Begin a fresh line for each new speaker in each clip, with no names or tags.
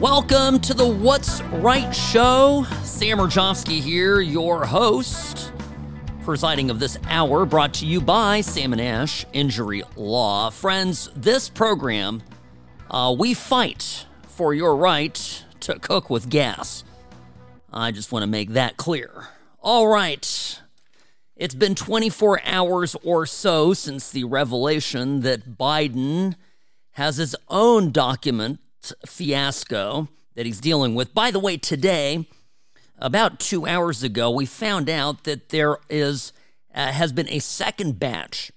Welcome to the What's Right Show. Sam Mirejovsky here, your host, presiding of this hour, brought to you by Sam and Ash Injury Law. Friends, this program, uh, we fight for your right to cook with gas. I just want to make that clear. All right. It's been 24 hours or so since the revelation that Biden has his own document fiasco that he's dealing with. By the way, today, about two hours ago, we found out that there is uh, has been a second batch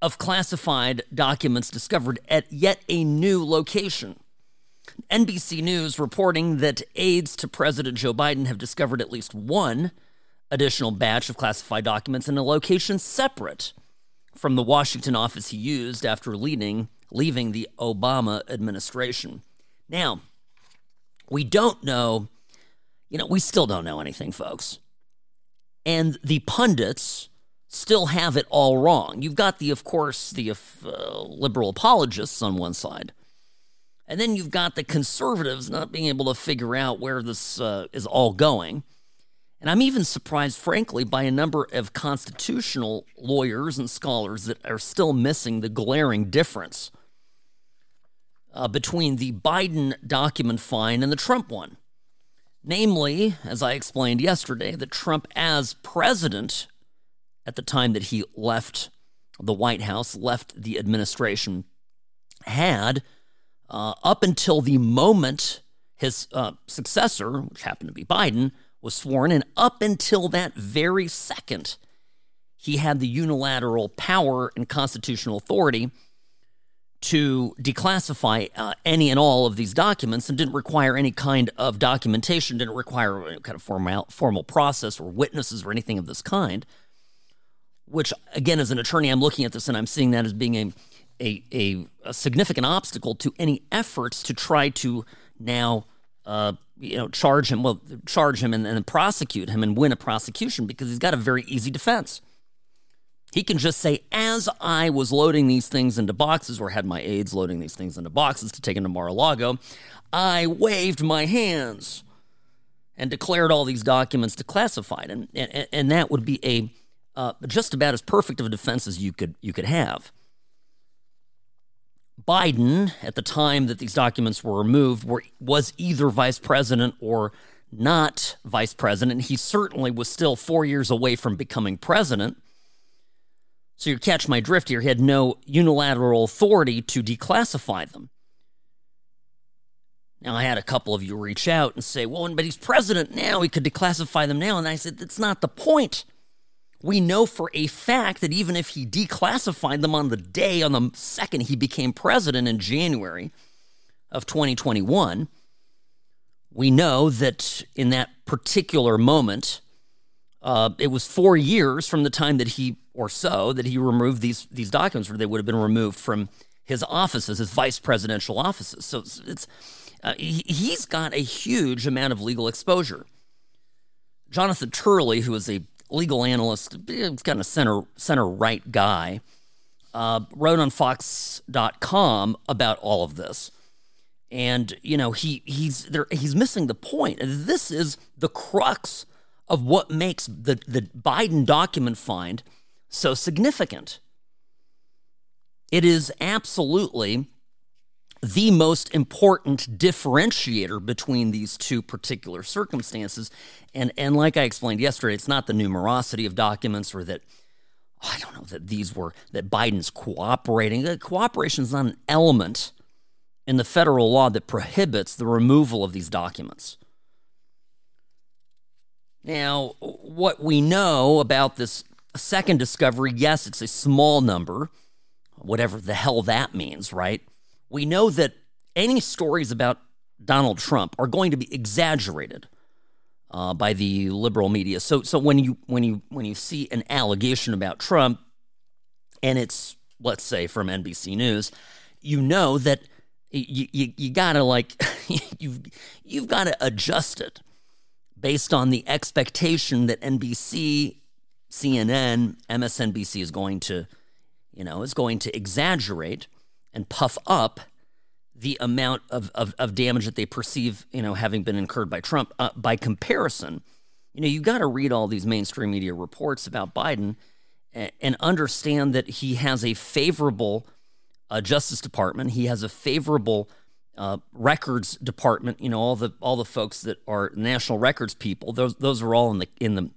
of classified documents discovered at yet a new location. NBC News reporting that aides to President Joe Biden have discovered at least one additional batch of classified documents in a location separate from the Washington office he used after leading, leaving the Obama administration. Now, we don't know, you know, we still don't know anything, folks. And the pundits still have it all wrong. You've got the, of course, the uh, liberal apologists on one side. And then you've got the conservatives not being able to figure out where this uh, is all going. And I'm even surprised, frankly, by a number of constitutional lawyers and scholars that are still missing the glaring difference uh, between the Biden document fine and the Trump one. Namely, as I explained yesterday, that Trump, as president at the time that he left the White House, left the administration, had, uh, up until the moment his uh, successor, which happened to be Biden, was sworn and up until that very second, he had the unilateral power and constitutional authority to declassify uh, any and all of these documents and didn't require any kind of documentation, didn't require any kind of formal, formal process or witnesses or anything of this kind. Which, again, as an attorney, I'm looking at this and I'm seeing that as being a, a, a, a significant obstacle to any efforts to try to now, uh, you know, charge him, well, charge him and, and prosecute him and win a prosecution because he's got a very easy defense. He can just say, as I was loading these things into boxes, or had my aides loading these things into boxes to take into Mar a Lago, I waved my hands and declared all these documents declassified. And, and, and that would be a uh, just about as perfect of a defense as you could, you could have. Biden, at the time that these documents were removed, were, was either vice president or not vice president. He certainly was still four years away from becoming president. So you catch my drift here. He had no unilateral authority to declassify them. Now, I had a couple of you reach out and say, well, but he's president now. He could declassify them now. And I said, that's not the point. We know for a fact that even if he declassified them on the day, on the second he became president in January of 2021, we know that in that particular moment, uh, it was four years from the time that he or so that he removed these these documents, where they would have been removed from his offices, his vice presidential offices. So it's, it's uh, he, he's got a huge amount of legal exposure. Jonathan Turley, who is a legal analyst, kind of center center right guy, uh, wrote on Fox.com about all of this. And you know he he's there he's missing the point. This is the crux of what makes the the Biden document find so significant. It is absolutely the most important differentiator between these two particular circumstances. And, and like I explained yesterday, it's not the numerosity of documents or that, oh, I don't know, that these were, that Biden's cooperating. The cooperation is not an element in the federal law that prohibits the removal of these documents. Now, what we know about this second discovery, yes, it's a small number, whatever the hell that means, right? We know that any stories about Donald Trump are going to be exaggerated uh, by the liberal media. So, so when you when you when you see an allegation about Trump, and it's let's say from NBC News, you know that you you, you gotta like you've you've got to adjust it based on the expectation that NBC, CNN, MSNBC is going to, you know, is going to exaggerate and puff up the amount of, of, of damage that they perceive, you know, having been incurred by Trump. Uh, by comparison, you know, you got to read all these mainstream media reports about Biden and, and understand that he has a favorable uh, Justice Department. He has a favorable uh, records department. You know, all the all the folks that are national records people. Those those are all in the in the.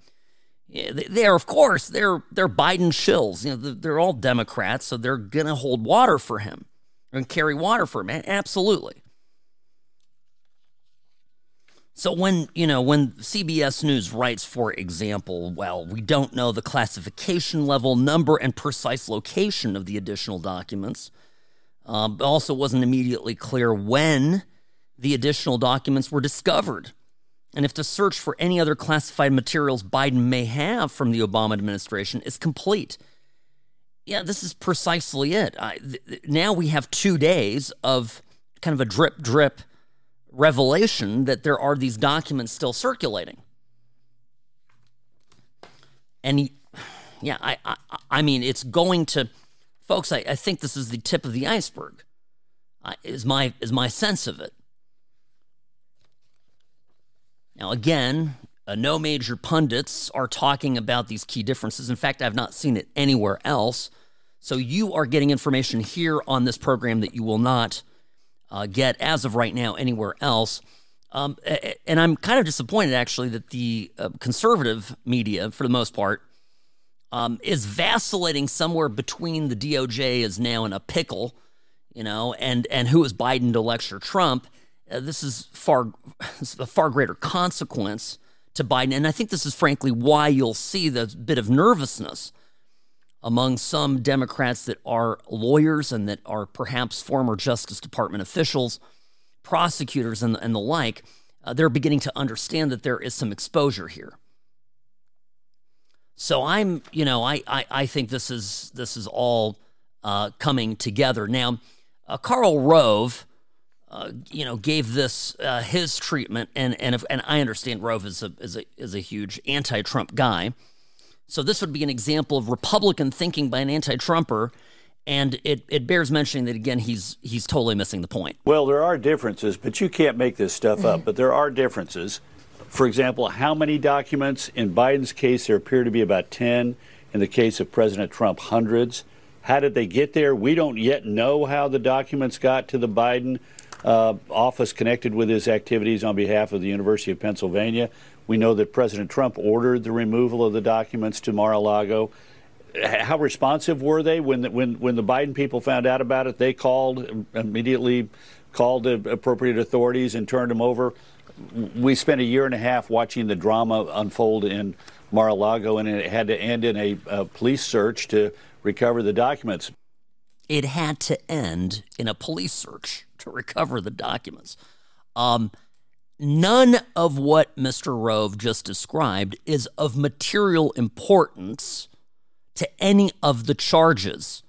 They are, of course, they're they're Biden shills. You know, they're all Democrats, so they're gonna hold water for him and carry water for him. Absolutely. So when, you know, when CBS News writes, for example, well, we don't know the classification level, number, and precise location of the additional documents. Uh, also wasn't immediately clear when the additional documents were discovered. And if the search for any other classified materials Biden may have from the Obama administration is complete. Yeah, this is precisely it. I, th- now we have two days of kind of a drip drip revelation that there are these documents still circulating. And he, yeah, I, I, I mean, it's going to, folks. I, I think this is the tip of the iceberg. Uh, is my is my sense of it. Now, again, uh, no major pundits are talking about these key differences. In fact, I've not seen it anywhere else. So you are getting information here on this program that you will not uh, get as of right now anywhere else. Um, and I'm kind of disappointed actually that the uh, conservative media, for the most part, um, is vacillating somewhere between the DOJ is now in a pickle, you know, and and who is Biden to lecture Trump. Uh, this is far this is a far greater consequence to Biden, and I think this is frankly why you'll see the bit of nervousness among some Democrats that are lawyers and that are perhaps former Justice Department officials, prosecutors, and, and the like, uh, they're beginning to understand that there is some exposure here. So I'm, you know, I I, I think this is this is all uh, coming together now. Uh, Karl Rove, uh, you know, gave this uh, his treatment, and and if, and I understand Rove is a is a is a huge anti-Trump guy. So this would be an example of Republican thinking by an anti-Trumper, and it, it bears mentioning that again he's he's totally missing the point.
Well, there are differences, but you can't make this stuff up. But there are differences. For example, how many documents in Biden's case there appear to be about ten. In the case of President Trump, hundreds. How did they get there? We don't yet know how the documents got to the Biden uh, office connected with his activities on behalf of the University of Pennsylvania. We know that President Trump ordered the removal of the documents to Mar-a-Lago. How responsive were they when the, when when the Biden people found out about it? They called immediately, called the appropriate authorities and turned them over. We spent a year and a half watching the drama unfold in Mar-a-Lago, and it had to end in a, a police search to recover the documents.
It had to end in a police search to recover the documents. Um, None of what Mr. Rove just described is of material importance to any of the charges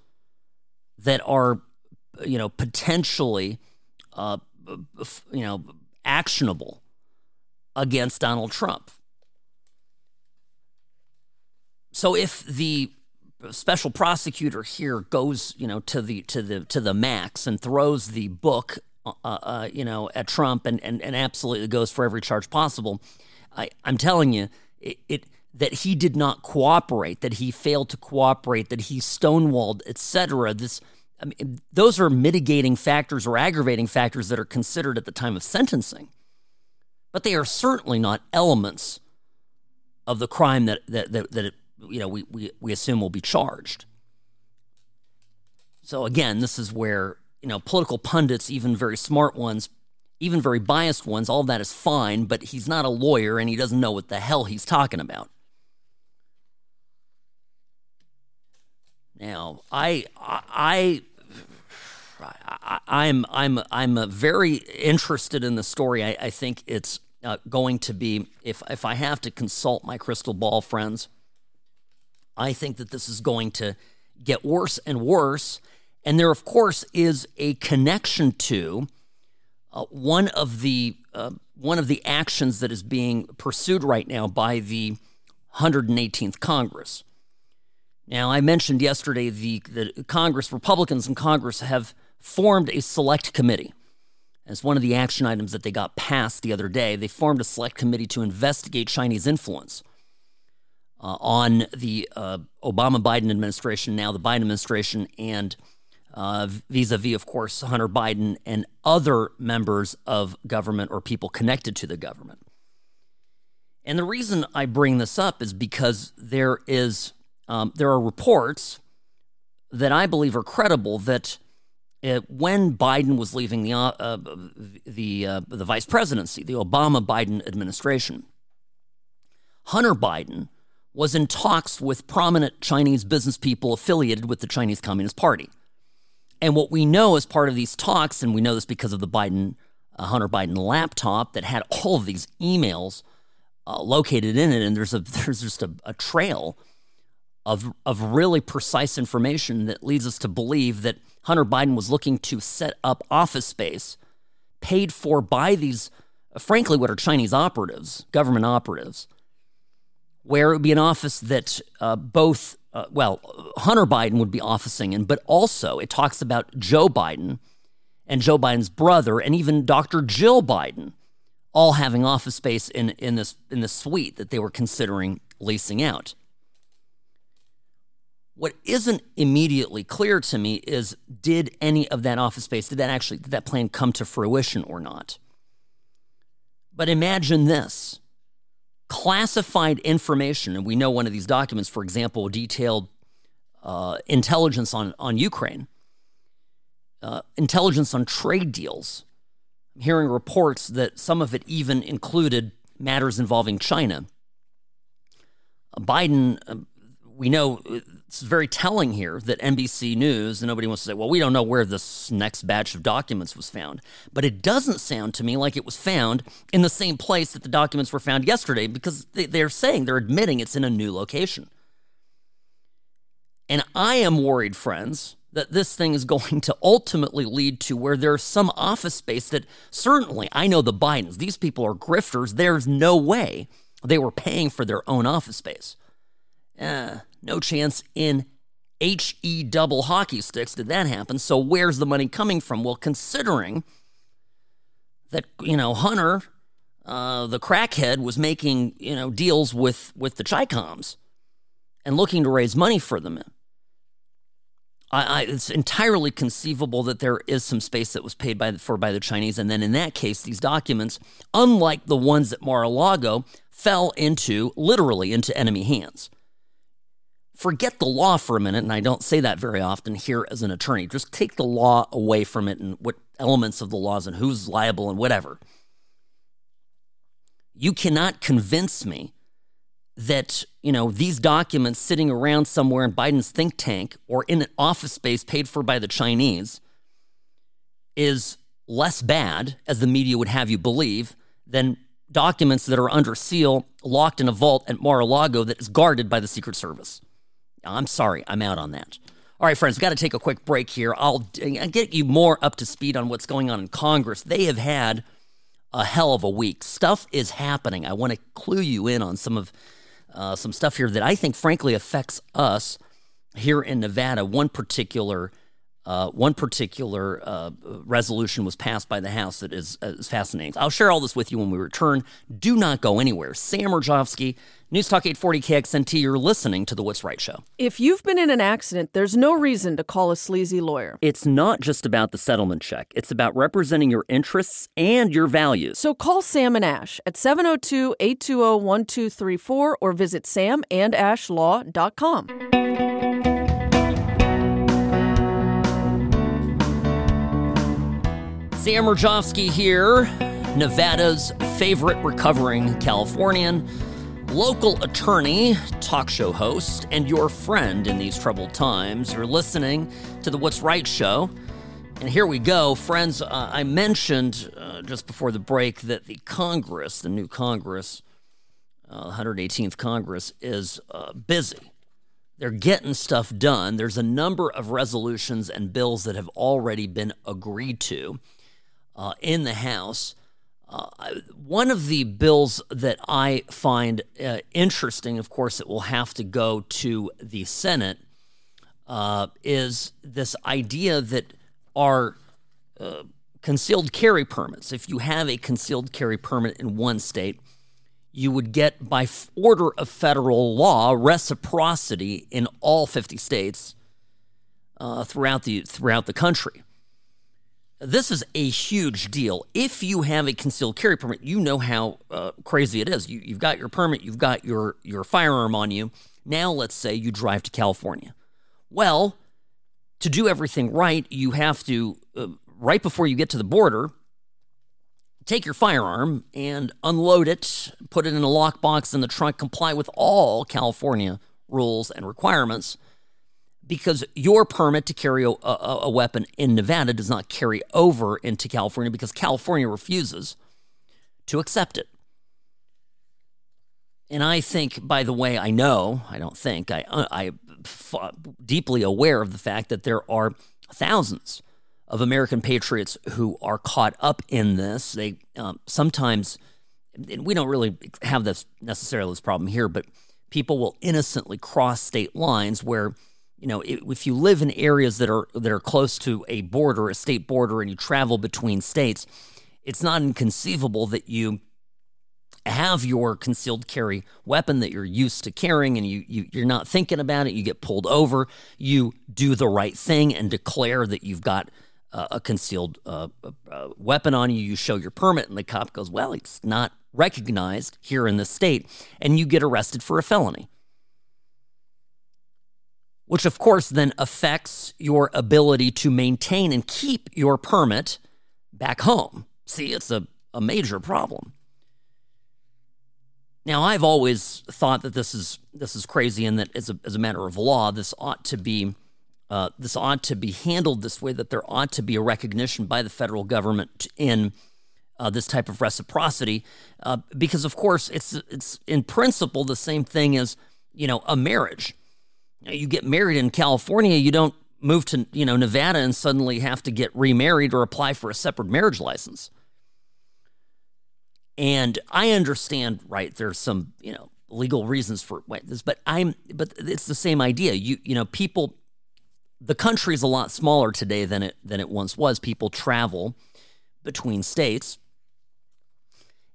that are, you know, potentially, uh, you know, actionable against Donald Trump. So if the special prosecutor here goes, you know, to the to the to the max and throws the book uh, uh, you know, at Trump and, and, and absolutely goes for every charge possible. I, I'm telling you, it, it that he did not cooperate, that he failed to cooperate, that he stonewalled, etc. This, I mean, those are mitigating factors or aggravating factors that are considered at the time of sentencing, but they are certainly not elements of the crime that that that, that it, you know we, we we assume will be charged. So again, this is where you know, political pundits, even very smart ones, even very biased ones, all that is fine, but he's not a lawyer and he doesn't know what the hell he's talking about. Now, I, I, I, am I'm, I'm, I'm very interested in the story. I, I think it's uh, going to be, if, if I have to consult my crystal ball friends, I think that this is going to get worse and worse and there, of course, is a connection to uh, one of the uh, one of the actions that is being pursued right now by the 118th Congress. Now, I mentioned yesterday the, the Congress, Republicans in Congress have formed a select committee. As one of the action items that they got passed the other day, they formed a select committee to investigate Chinese influence uh, on the uh, Obama Biden administration, now the Biden administration, and vis a vis, of course, Hunter Biden and other members of government or people connected to the government. And the reason I bring this up is because there is um, there are reports that I believe are credible that uh, when Biden was leaving the uh, uh, the uh, the vice presidency, the Obama Biden administration, Hunter Biden was in talks with prominent Chinese business people affiliated with the Chinese Communist Party. And what we know as part of these talks, and we know this because of the Biden, uh, Hunter Biden laptop that had all of these emails uh, located in it, and there's a there's just a, a trail of of really precise information that leads us to believe that Hunter Biden was looking to set up office space paid for by these, frankly, what are Chinese operatives, government operatives, where it would be an office that uh, both uh, well, Hunter Biden would be officing in, but also it talks about Joe Biden and Joe Biden's brother, and even Dr. Jill Biden, all having office space in, in this in the suite that they were considering leasing out. What isn't immediately clear to me is did any of that office space, did that actually, did that plan come to fruition or not? But imagine this classified information, and we know one of these documents, for example, detailed uh, intelligence on, on Ukraine, uh, intelligence on trade deals. I'm hearing reports that some of it even included matters involving China. Biden, uh, we know it's very telling here that NBC News, and nobody wants to say, well, we don't know where this next batch of documents was found. But it doesn't sound to me like it was found in the same place that the documents were found yesterday because they're saying, they're admitting it's in a new location. And I am worried, friends, that this thing is going to ultimately lead to where there's some office space that certainly, I know the Bidens, these people are grifters. There's no way they were paying for their own office space. Uh, no chance in HE double hockey sticks did that happen. So where's the money coming from? Well, considering that, you know, Hunter, uh, the crackhead, was making, you know, deals with, with the Chicoms and looking to raise money for them. I, I, it's entirely conceivable that there is some space that was paid by, for by the Chinese. And then in that case, these documents, unlike the ones at Mar-a-Lago, fell into, literally, into enemy hands forget the law for a minute, and I don't say that very often here as an attorney. Just take the law away from it and what elements of the laws and who's liable and whatever. You cannot convince me that, you know, these documents sitting around somewhere in Biden's think tank or in an office space paid for by the Chinese is less bad, as the media would have you believe, than documents that are under seal, locked in a vault at Mar a Lago that is guarded by the Secret Service. I'm sorry, I'm out on that. All right, friends, we've got to take a quick break here. I'll get you more up to speed on what's going on in Congress. They have had a hell of a week. Stuff is happening. I want to clue you in on some of uh, some stuff here that I think, frankly, affects us here in Nevada. One particular uh, one particular uh, resolution was passed by the House that is, uh, is fascinating. I'll share all this with you when we return. Do not go anywhere. Sam Mirejovsky, News Talk 840 KXNT, you're listening to The What's Right Show.
If you've been in an accident, there's no reason to call a sleazy lawyer.
It's not just about the settlement check, it's about representing your interests and your values.
So call Sam and Ash at 702 820 1234 or visit samandashlaw.com.
Sam Mirejovsky here, Nevada's favorite recovering Californian, local attorney, talk show host, and your friend in these troubled times. You're listening to the What's Right show. And here we go. Friends, uh, I mentioned uh, just before the break that the Congress, the new Congress, uh, 118th Congress, is uh, busy. They're getting stuff done. There's a number of resolutions and bills that have already been agreed to. Uh, in the House. Uh, one of the bills that I find uh, interesting, of course, it will have to go to the Senate, uh, is this idea that our uh, concealed carry permits, if you have a concealed carry permit in one state, you would get, by order of federal law, reciprocity in all 50 states uh, throughout the throughout the country. This is a huge deal. If you have a concealed carry permit, you know how uh, crazy it is. You, you've got your permit, you've got your your firearm on you. Now, let's say you drive to California. Well, to do everything right, you have to uh, right before you get to the border take your firearm and unload it, put it in a lockbox in the trunk, comply with all California rules and requirements because your permit to carry a, a, a, weapon in Nevada does not carry over into California because California refuses to accept it. And I think, by the way, I know, I don't think, I, I deeply aware of the fact that there are thousands of American patriots who are caught up in this. They um, sometimes, we don't really have this necessarily this problem here, but people will innocently cross state lines where you know, if you live in areas that are that are close to a border, a state border, and you travel between states, it's not inconceivable that you have your concealed carry weapon that you're used to carrying and you, you you're not thinking about it. You get pulled over. You do the right thing and declare that you've got uh, a concealed uh, uh, weapon on you. You show your permit and the cop goes well it's not recognized here in the state and you get arrested for a felony which of course then affects your ability to maintain and keep your permit back home. See, it's a, a major problem. Now, I've always thought that this is this is crazy, and that as a, as a matter of law, this ought to be uh, this ought to be handled this way. That there ought to be a recognition by the federal government in uh, this type of reciprocity, uh, because of course it's it's in principle the same thing as you know a marriage you get married in California, you don't move to you know Nevada and suddenly have to get remarried or apply for a separate marriage license. And I understand, right? There's some you know legal reasons for this, but I'm but it's the same idea. You you know people, the country is a lot smaller today than it than it once was. People travel between states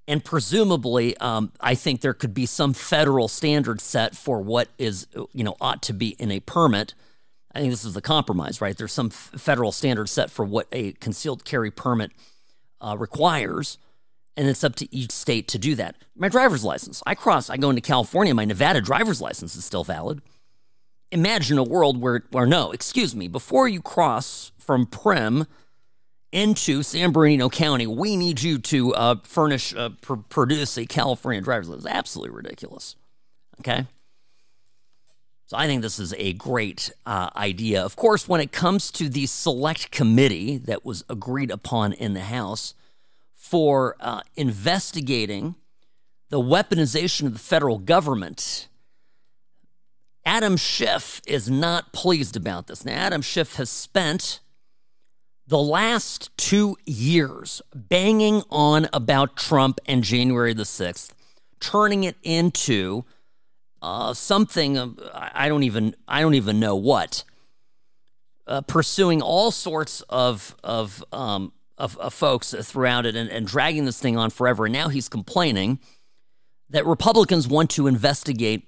and presumably, um, I think there could be some federal standard set for what is, you know, ought to be in a permit. I think this is the compromise, right? There's some f- federal standard set for what a concealed carry permit uh, requires, and it's up to each state to do that. My driver's license, I cross, I go into California, my Nevada driver's license is still valid. Imagine a world where, where no, excuse me, before you cross from Primm into San Bernardino County, we need you to uh, furnish, uh, pr- produce a California driver's license. Absolutely ridiculous. Okay. So I think this is a great uh, idea. Of course, when it comes to the select committee that was agreed upon in the House for uh, investigating the weaponization of the federal government, Adam Schiff is not pleased about this. Now, Adam Schiff has spent the last two years banging on about Trump and January the 6th, turning it into uh, something I don't even I don't even know what, uh, pursuing all sorts of of, um, of, of folks throughout it and, and dragging this thing on forever. And now he's complaining that Republicans want to investigate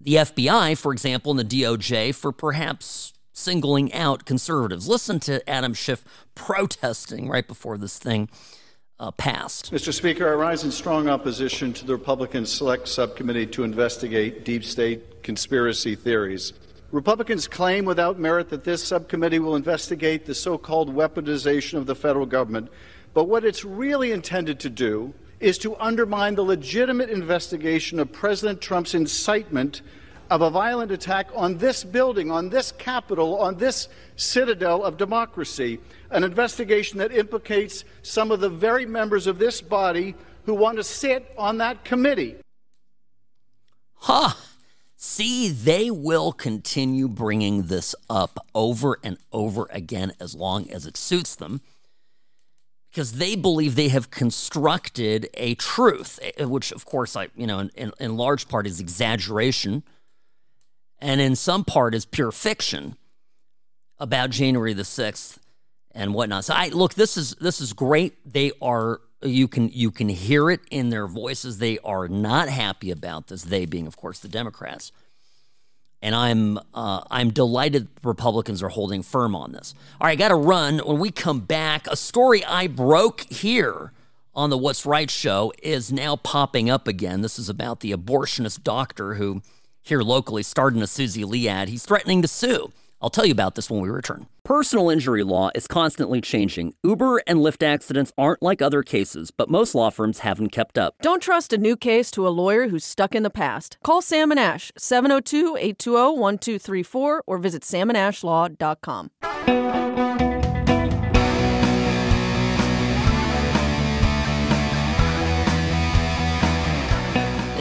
the FBI, for example, and the DOJ for perhaps singling out conservatives. Listen to Adam Schiff protesting right before this thing uh, passed.
Mr. Speaker, I rise in strong opposition to the Republican Select Subcommittee to investigate deep state conspiracy theories. Republicans claim without merit that this subcommittee will investigate the so called weaponization of the federal government, but what it's really intended to do is to undermine the legitimate investigation of President Trump's incitement of a violent attack on this building, on this Capitol, on this citadel of democracy, an investigation that implicates some of the very members of this body who want to sit on that committee.
Huh. See, they will continue bringing this up over and over again as long as it suits them. because they believe they have constructed a truth, eh, which, of course, I you know, in, in large part is exaggeration, and in some part is pure fiction about January the sixth and whatnot. So I look, this is this is great. They are you can you can hear it in their voices. They are not happy about this. They being, of course, the Democrats. And I'm uh, I'm delighted Republicans are holding firm on this. All right, I got to run. When we come back, a story I broke here on the What's Right show is now popping up again. This is about the abortionist doctor who here locally starred in a Susie Lee ad. He's threatening to sue. I'll tell you about this when we return. Personal injury law is constantly changing. Uber and Lyft accidents aren't like other cases, but most law firms haven't kept up.
Don't trust a new case to a lawyer who's stuck in the past. Call Sam and Ash, 702 820 1234, or visit samandashlaw.com.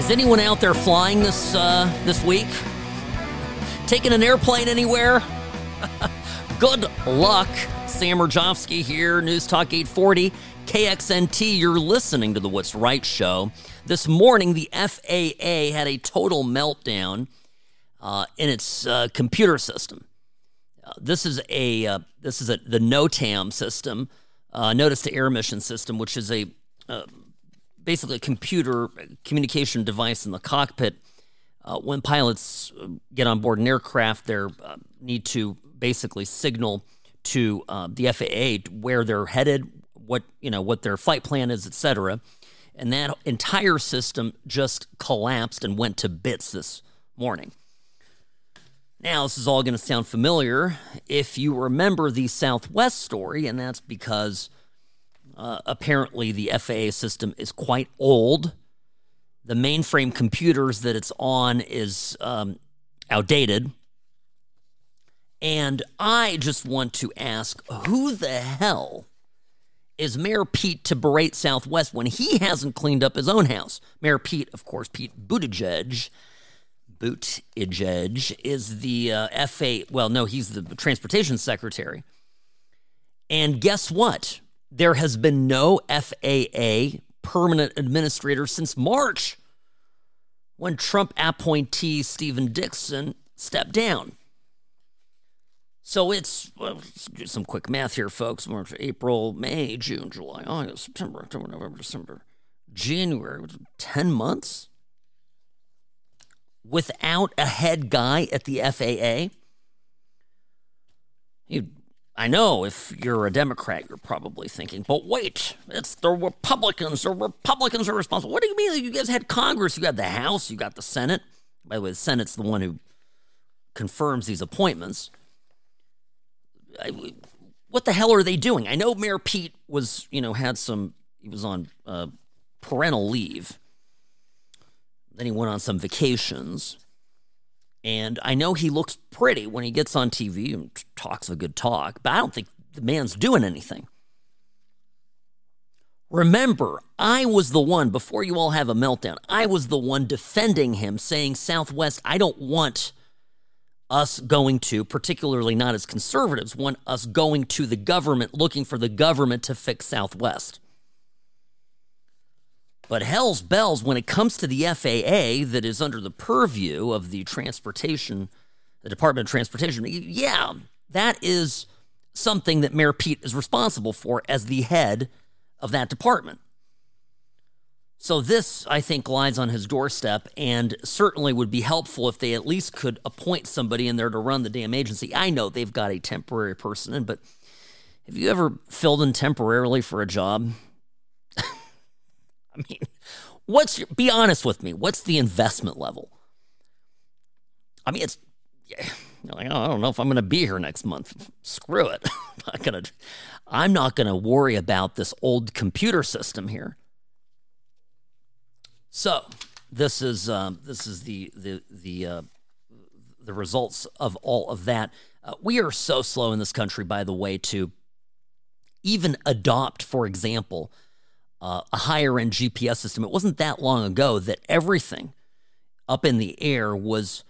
Is anyone out there flying this uh, this week? Taking an airplane anywhere? Good luck. Sam Mirejovsky here, News Talk 840, KXNT. You're listening to the What's Right show. This morning, the FAA had a total meltdown uh, in its uh, computer system. Uh, this is a uh, this is a the NOTAM system, uh, notice to air mission system, which is a basically a computer communication device in the cockpit. Uh, when pilots uh, get on board an aircraft, they uh, need to basically signal to uh, the FAA where they're headed, what you know, what their flight plan is, etc. And that entire system just collapsed and went to bits this morning. Now, this is all going to sound familiar if you remember the Southwest story, and that's because uh, apparently, the FAA system is quite old. The mainframe computers that it's on is um, outdated. And I just want to ask who the hell is Mayor Pete to berate Southwest when he hasn't cleaned up his own house? Mayor Pete, of course, Pete Buttigieg. Buttigieg is the uh, FA. Well, no, he's the transportation secretary. And guess what? There has been no FAA permanent administrator since March when Trump appointee Stephen Dickson stepped down. So it's well, do some quick math here, folks. March, April, May, June, July, August, September, October, November, December, January. Ten months without a head guy at the FAA. You I know if you're a Democrat, you're probably thinking, but wait, it's the Republicans. The Republicans are responsible. What do you mean? That you guys had Congress, you got the House, you got the Senate. By the way, the Senate's the one who confirms these appointments. I, what the hell are they doing? I know Mayor Pete was, you know, had some, he was on uh, parental leave. Then he went on some vacations. And I know he looks pretty when he gets on TV and talks a good talk, but I don't think the man's doing anything. Remember, I was the one, before you all have a meltdown, I was the one defending him, saying, Southwest, I don't want us going to, particularly not as conservatives, want us going to the government, looking for the government to fix Southwest. But hell's bells, when it comes to the FAA, that is under the purview of the transportation, the Department of Transportation, yeah, that is something that Mayor Pete is responsible for as the head of that department. So this, I think, lies on his doorstep and certainly would be helpful if they at least could appoint somebody in there to run the damn agency. I know they've got a temporary person in, but have you ever filled in temporarily for a job? I mean, what's your, be honest with me? What's the investment level? I mean, it's like, oh, I don't know if I'm going to be here next month. Screw it. I'm not going to. I'm not going to worry about this old computer system here. So this is um, this is the the the uh, the results of all of that. Uh, we are so slow in this country, by the way, to even adopt, for example, uh, a higher end GPS system. It wasn't that long ago that everything up in the air was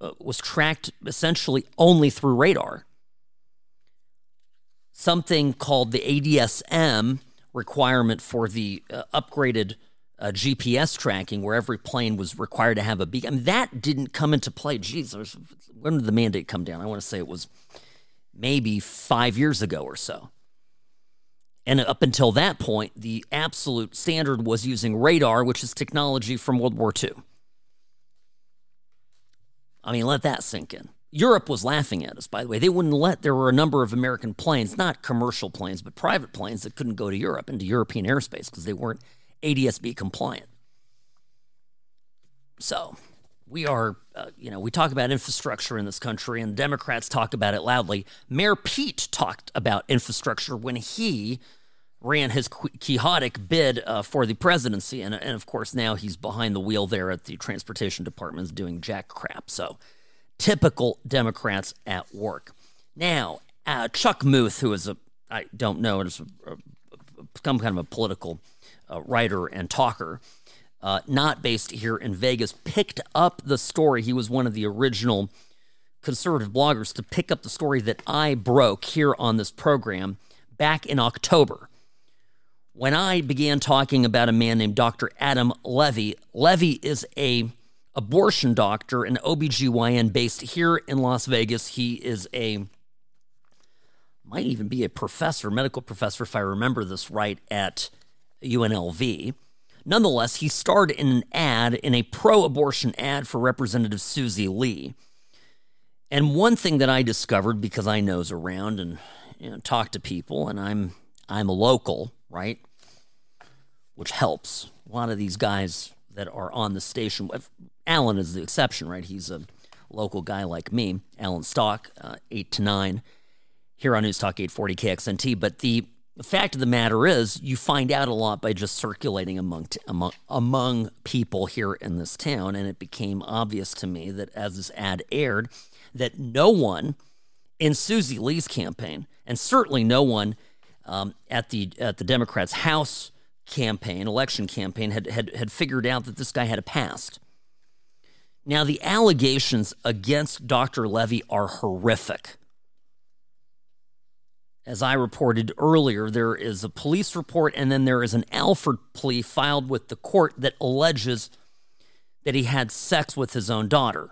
uh, was tracked essentially only through radar. Something called the ADSB requirement for the uh, upgraded uh, GPS tracking, where every plane was required to have a beacon. I mean, that didn't come into play. Geez, when did the mandate come down? I want to say it was maybe five years ago or so. And up until that point, the absolute standard was using radar, which is technology from World War II. I mean, let that sink in. Europe was laughing at us, by the way. They wouldn't let, there were a number of American planes, not commercial planes, but private planes that couldn't go to Europe, into European airspace, because they weren't ADSB compliant. So we are, uh, you know, we talk about infrastructure in this country, and Democrats talk about it loudly. Mayor Pete talked about infrastructure when he ran his quixotic bid uh, for the presidency. And, and of course, now he's behind the wheel there at the transportation department doing jack crap. So, typical Democrats at work. Now, uh, Chuck Muth, who is a, I don't know, is a, a, some kind of a political uh, writer and talker, uh, not based here in Vegas, picked up the story. He was one of the original conservative bloggers to pick up the story that I broke here on this program back in October when I began talking about a man named Dr. Adam Levy. Levy is a abortion doctor, an OBGYN based here in Las Vegas. He is a might even be a professor, medical professor if I remember this right at UNLV. Nonetheless, he starred in an ad in a pro-abortion ad for Representative Susie Lee. And one thing that I discovered because I nose around and you know, talk to people, and I'm I'm a local, right? Which helps. A lot of these guys that are on the station, Alan is the exception, right? He's a local guy like me, Alan Stock, uh, 8 to 9, here on News Talk 840 KXNT. But the fact of the matter is, you find out a lot by just circulating among, among, among people here in this town. And it became obvious to me that as this ad aired, that no one in Susie Lee's campaign, and certainly no one um, at the at the Democrats' House campaign, election campaign, had, had had figured out that this guy had a past. Now the allegations against Dr. Levy are horrific. As I reported earlier, there is a police report and then there is an Alford plea filed with the court that alleges that he had sex with his own daughter,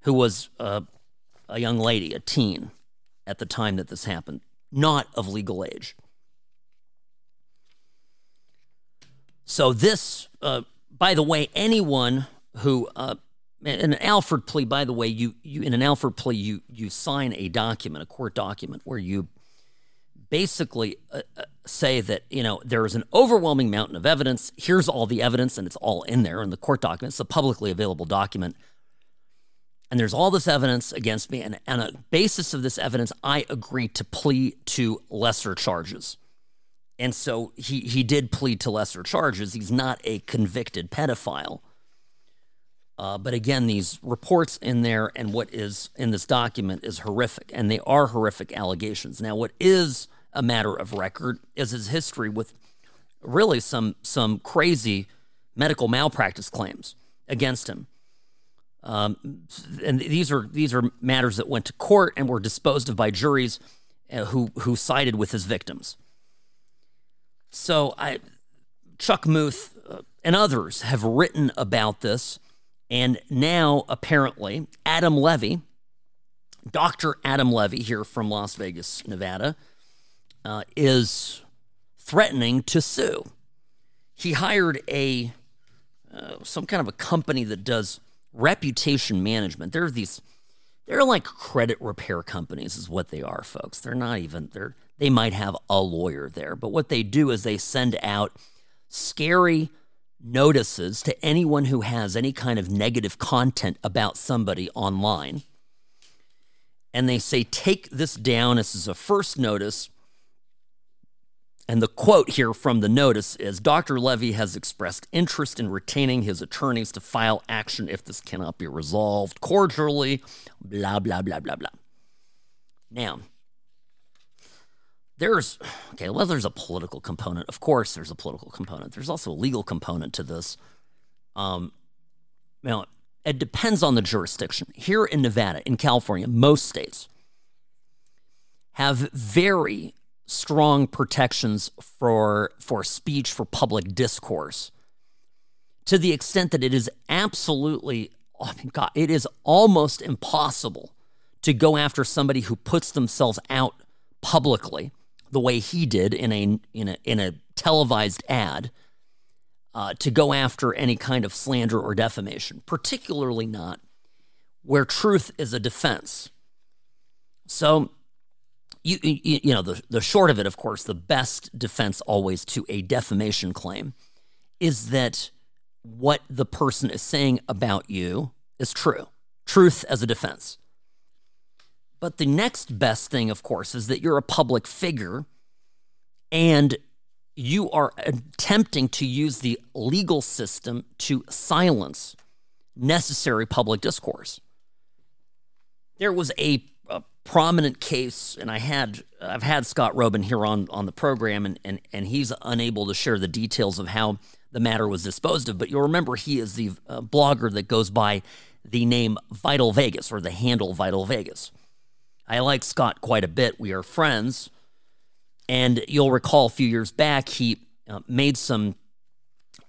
who was a young lady, a teen, at the time that this happened not of legal age. So, this, uh, by the way, anyone who, uh, in an Alford plea, by the way, you, you in an Alford plea, you, you sign a document, a court document, where you basically uh, uh say that, you know, there is an overwhelming mountain of evidence. Here's all the evidence, and it's all in there in the court document. It's a publicly available document and there's all this evidence against me. And on a basis of this evidence, I agree to plead to lesser charges. And so he, he did plead to lesser charges. He's not a convicted pedophile. Uh, but again, these reports in there and what is in this document is horrific, and they are horrific allegations. Now, what is a matter of record is his history with really some some crazy medical malpractice claims against him. Um, and these are these are matters that went to court and were disposed of by juries uh, who who sided with his victims. So I, Chuck Muth uh, and others have written about this, and now apparently Adam Levy, Doctor Adam Levy here from Las Vegas, Nevada, uh, is threatening to sue. He hired a uh, some kind of a company that does reputation management. There are these they're like credit repair companies is what they are, folks. They're not even they're they might have a lawyer there, but what they do is they send out scary notices to anyone who has any kind of negative content about somebody online. And they say, take this down. This is a first notice. And the quote here from the notice is Dr. Levy has expressed interest in retaining his attorneys to file action if this cannot be resolved cordially, blah, blah, blah, blah, blah. Now, there's, okay, well, there's a political component. Of course, there's a political component. There's also a legal component to this. Um, now, it depends on the jurisdiction. Here in Nevada, in California, most states have very strong protections for for speech for public discourse to the extent that it is absolutely oh God, it is almost impossible to go after somebody who puts themselves out publicly the way he did in a in a in a televised ad uh, to go after any kind of slander or defamation, particularly not where truth is a defense. So you, you, you know, the, the short of it, of course, the best defense always to a defamation claim is that what the person is saying about you is true. Truth as a defense. But the next best thing, of course, is that you're a public figure and you are attempting to use the legal system to silence necessary public discourse. There was a prominent case, and I had I've had Scott Roeben here on on the program, and and and he's unable to share the details of how the matter was disposed of. But you'll remember he is the uh, blogger that goes by the name Vital Vegas or the handle Vital Vegas. I like Scott quite a bit. We are friends, and you'll recall a few years back he uh, made some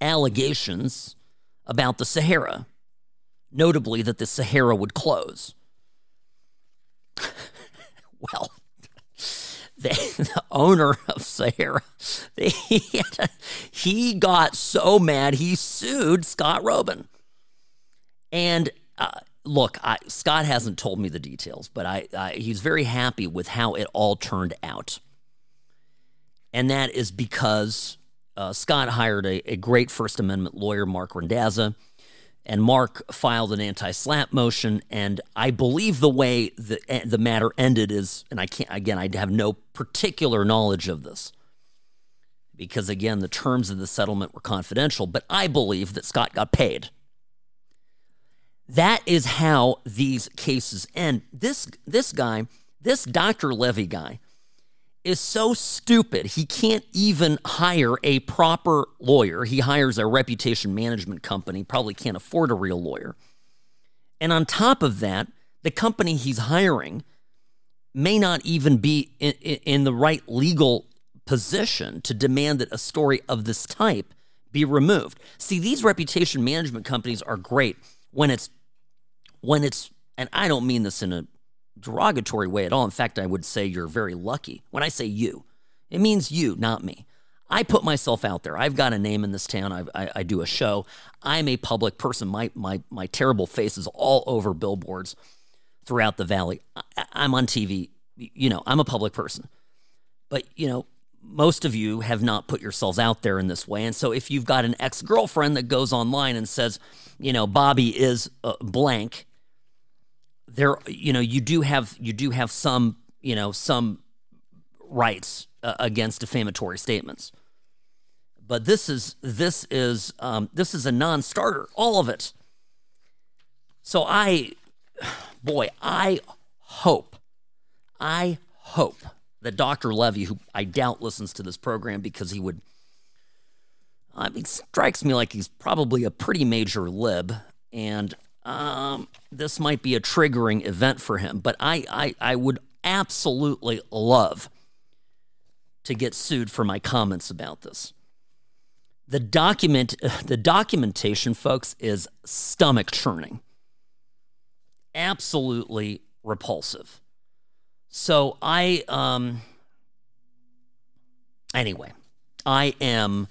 allegations about the Sahara, notably that the Sahara would close. well, the, the, owner of Sahara, he, he got so mad he sued Scott Roeben. And uh, look, I, Scott hasn't told me the details, but I, I, he's very happy with how it all turned out. And that is because uh, Scott hired a, a, great First Amendment lawyer, Marc Randazza and Marc filed an anti-SLAPP motion. And I believe the way the eh, the matter ended is, and I can't again, I have no particular knowledge of this because again, the terms of the settlement were confidential. But I believe that Scott got paid. That is how these cases end. This this guy, this Dr. Levy guy, is so stupid he can't even hire a proper lawyer. He hires a reputation management company, probably can't afford a real lawyer. And on top of that, the company he's hiring may not even be in, in, the right legal position to demand that a story of this type be removed. See, these reputation management companies are great when it's when it's and I don't mean this in a derogatory way at all. In fact, I would say you're very lucky. When I say you, it means you, not me. I put myself out there. I've got a name in this town. I, I, I do a show. I'm a public person. My, my, my terrible face is all over billboards throughout the valley. I, I'm on TV. You know, I'm a public person. But, you know, most of you have not put yourselves out there in this way. And so if you've got an ex girlfriend that goes online and says, you know, Bobby is uh, blank, there you know you do have you do have some you know some rights uh, against defamatory statements. But this is this is um, this is a non-starter all of it. So i boy i hope i hope that dr levy who i doubt listens to this program because he would I mean, strikes me like he's probably a pretty major lib. And um, this might be a triggering event for him. But I, I, I would absolutely love to get sued for my comments about this. The document, the documentation, folks, is stomach churning. Absolutely repulsive. So I, um, anyway, I am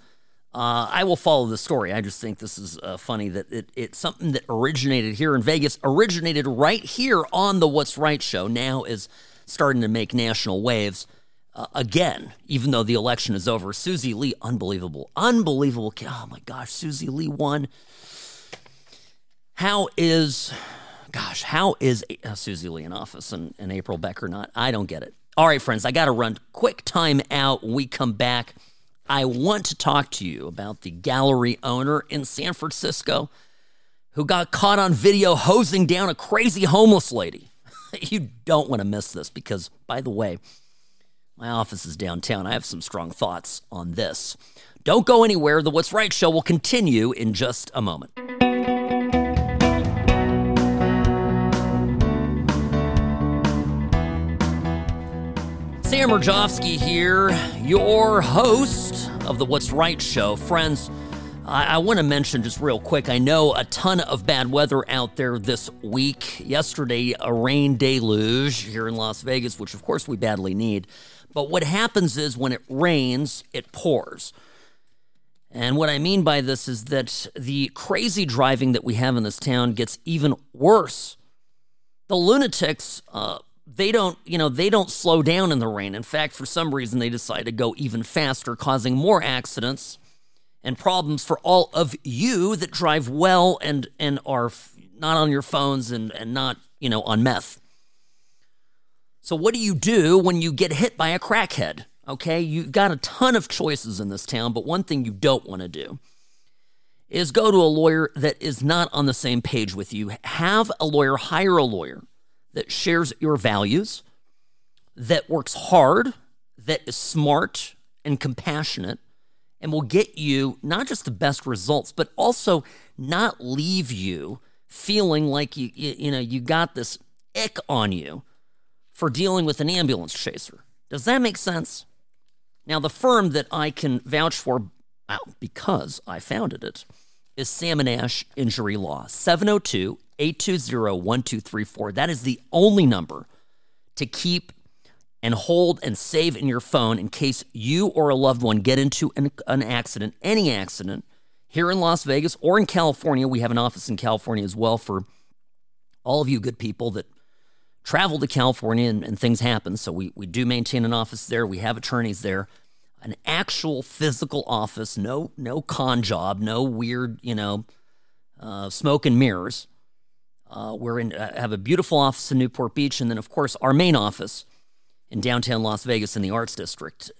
uh, I will follow the story. I just think this is uh, funny that it, it's something that originated here in Vegas, originated right here on the What's Right show, now is starting to make national waves uh, again, even though the election is over. Susie Lee, unbelievable, unbelievable. Oh my gosh, Susie Lee won. How is, gosh, how is uh, Susie Lee in office and, and April Becker not? I don't get it. All right, friends, I got to run. Quick time out. When we come back. I want to talk to you about the gallery owner in San Francisco who got caught on video hosing down a crazy homeless lady. you don't want to miss this because, by the way, my office is downtown. I have some strong thoughts on this. Don't go anywhere. The What's Right show will continue in just a moment. Sam Mirejovsky here, your host of the What's Right show. Friends, I, I want to mention just real quick I know a ton of bad weather out there this week. Yesterday, a rain deluge here in Las Vegas, which of course we badly need. But what happens is when it rains, it pours. And what I mean by this is that the crazy driving that we have in this town gets even worse. The lunatics, uh, they don't, you know, they don't slow down in the rain. In fact, for some reason, they decide to go even faster, causing more accidents and problems for all of you that drive well and and are not on your phones and and not, you know, on meth. So what do you do when you get hit by a crackhead? Okay, you've got a ton of choices in this town, but one thing you don't want to do is go to a lawyer that is not on the same page with you. Have a lawyer, hire a lawyer that shares your values, that works hard, that is smart and compassionate, and will get you not just the best results, but also not leave you feeling like you you, you know you got this ick on you for dealing with an ambulance chaser. Does that make sense? Now, the firm that I can vouch for, well, because I founded it, is Sam and Ash Injury Law, 702 820 1234. That is the only number to keep and hold and save in your phone in case you or a loved one get into an, an accident, any accident, here in Las Vegas or in California. We have an office in California as well for all of you good people that travel to California and, and things happen. So we, we do maintain an office there. We have attorneys there, an actual physical office, no no con job, no weird, you know, uh, smoke and mirrors. Uh, we're in uh, have a beautiful office in Newport Beach, and then of course our main office in downtown Las Vegas in the Arts District.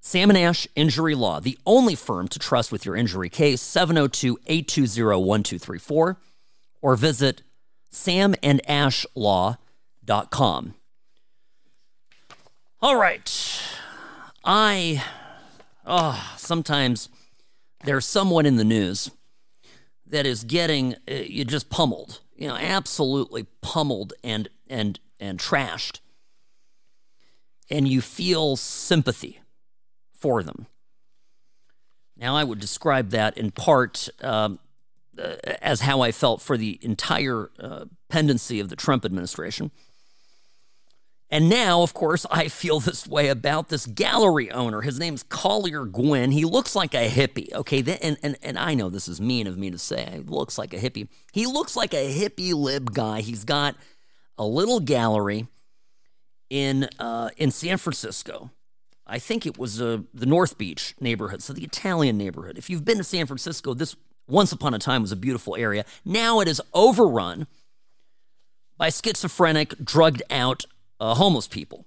Sam and Ash Injury Law, the only firm to trust with your injury case, 702 820 1234, or visit samandashlaw.com com. All right. I, oh, sometimes there's someone in the news that is getting uh, you just pummeled, you know, absolutely pummeled and and and trashed, and you feel sympathy for them. Now, I would describe that in part um, uh, as how I felt for the entire uh, pendency of the Trump administration. And now, of course, I feel this way about this gallery owner. His name's Collier Gwin. He looks like a hippie. Okay, and, and, and I know this is mean of me to say. He looks like a hippie. He looks like a hippie lib guy. He's got a little gallery in uh, in San Francisco. I think it was uh, the North Beach neighborhood, so the Italian neighborhood. If you've been to San Francisco, this once upon a time was a beautiful area. Now it is overrun by schizophrenic, drugged out uh, homeless people.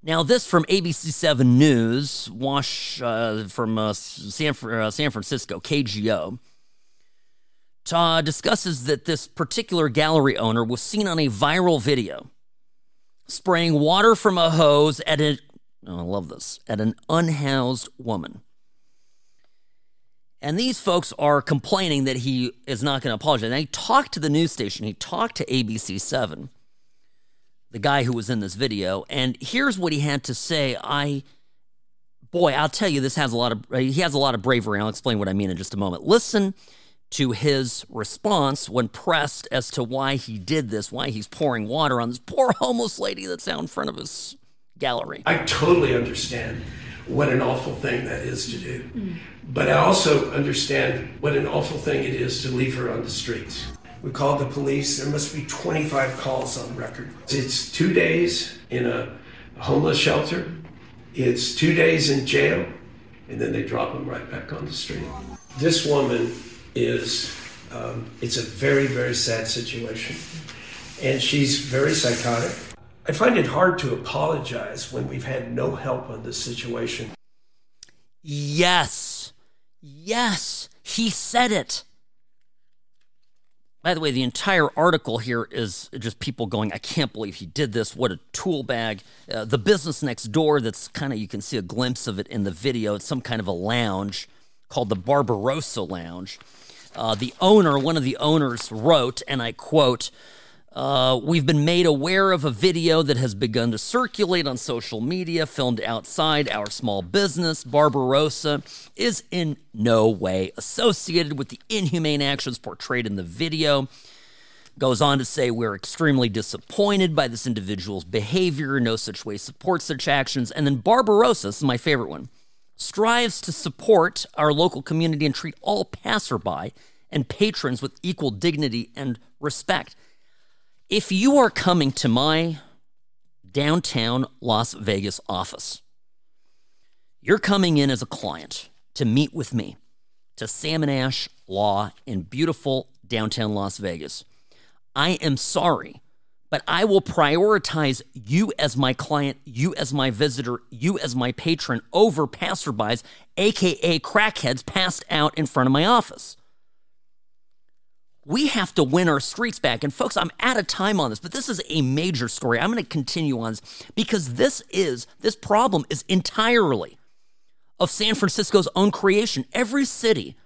Now, this from ABC7 News, wash uh, from uh, San, uh, San Francisco, KGO, uh, discusses that this particular gallery owner was seen on a viral video spraying water from a hose at a, oh, I love this, at an unhoused woman. And these folks are complaining that he is not going to apologize. And he talked to the news station, he talked to ABC7 the guy who was in this video. And here's what he had to say. I, boy, I'll tell you, this has a lot of, he has a lot of bravery. I'll explain what I mean in just a moment. Listen to his response when pressed as to why he did this, why he's pouring water on this poor homeless lady that's out in front of his gallery.
I totally understand what an awful thing that is to do. Mm. But I also understand what an awful thing it is to leave her on the streets. We called the police. There must be 25 calls on record. It's two days in a homeless shelter, it's two days in jail, and then they drop them right back on the street. This woman is, um, it's a very, very sad situation. And she's very psychotic. I find it hard to apologize when we've had no help on this situation.
Yes. Yes. He said it. By the way, the entire article here is just people going, I can't believe he did this. What a tool bag. Uh, the business next door, that's kind of, you can see a glimpse of it in the video. It's some kind of a lounge called the Barbarossa Lounge. Uh, the owner, one of the owners, wrote, and I quote, Uh, we've been made aware of a video that has begun to circulate on social media, filmed outside our small business. Barbarossa is in no way associated with the inhumane actions portrayed in the video. Goes on to say, We're extremely disappointed by this individual's behavior. No such way supports such actions. And then Barbarossa, is my favorite one, strives to support our local community and treat all passerby and patrons with equal dignity and respect. If you are coming to my downtown Las Vegas office, you're coming in as a client to meet with me to Sam and Ash Law in beautiful downtown Las Vegas. I am sorry, but I will prioritize you as my client, you as my visitor, you as my patron over passerbys, aka crackheads passed out in front of my office we have to win our streets back. And folks, I'm out of time on this, but this is a major story. I'm going to continue on this because this is, this problem is entirely of San Francisco's own creation. Every city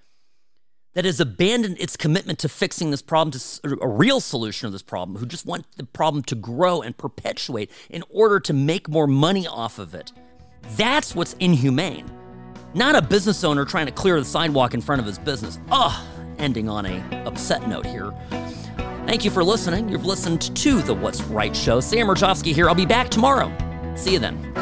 that has abandoned its commitment to fixing this problem, to a real solution of this problem, who just want the problem to grow and perpetuate in order to make more money off of it. That's what's inhumane. Not a business owner trying to clear the sidewalk in front of his business. Oh, ending on a upset note here. Thank you for listening. You've listened to the What's Right show. Sam Mirejovsky here. I'll be back tomorrow. See you then.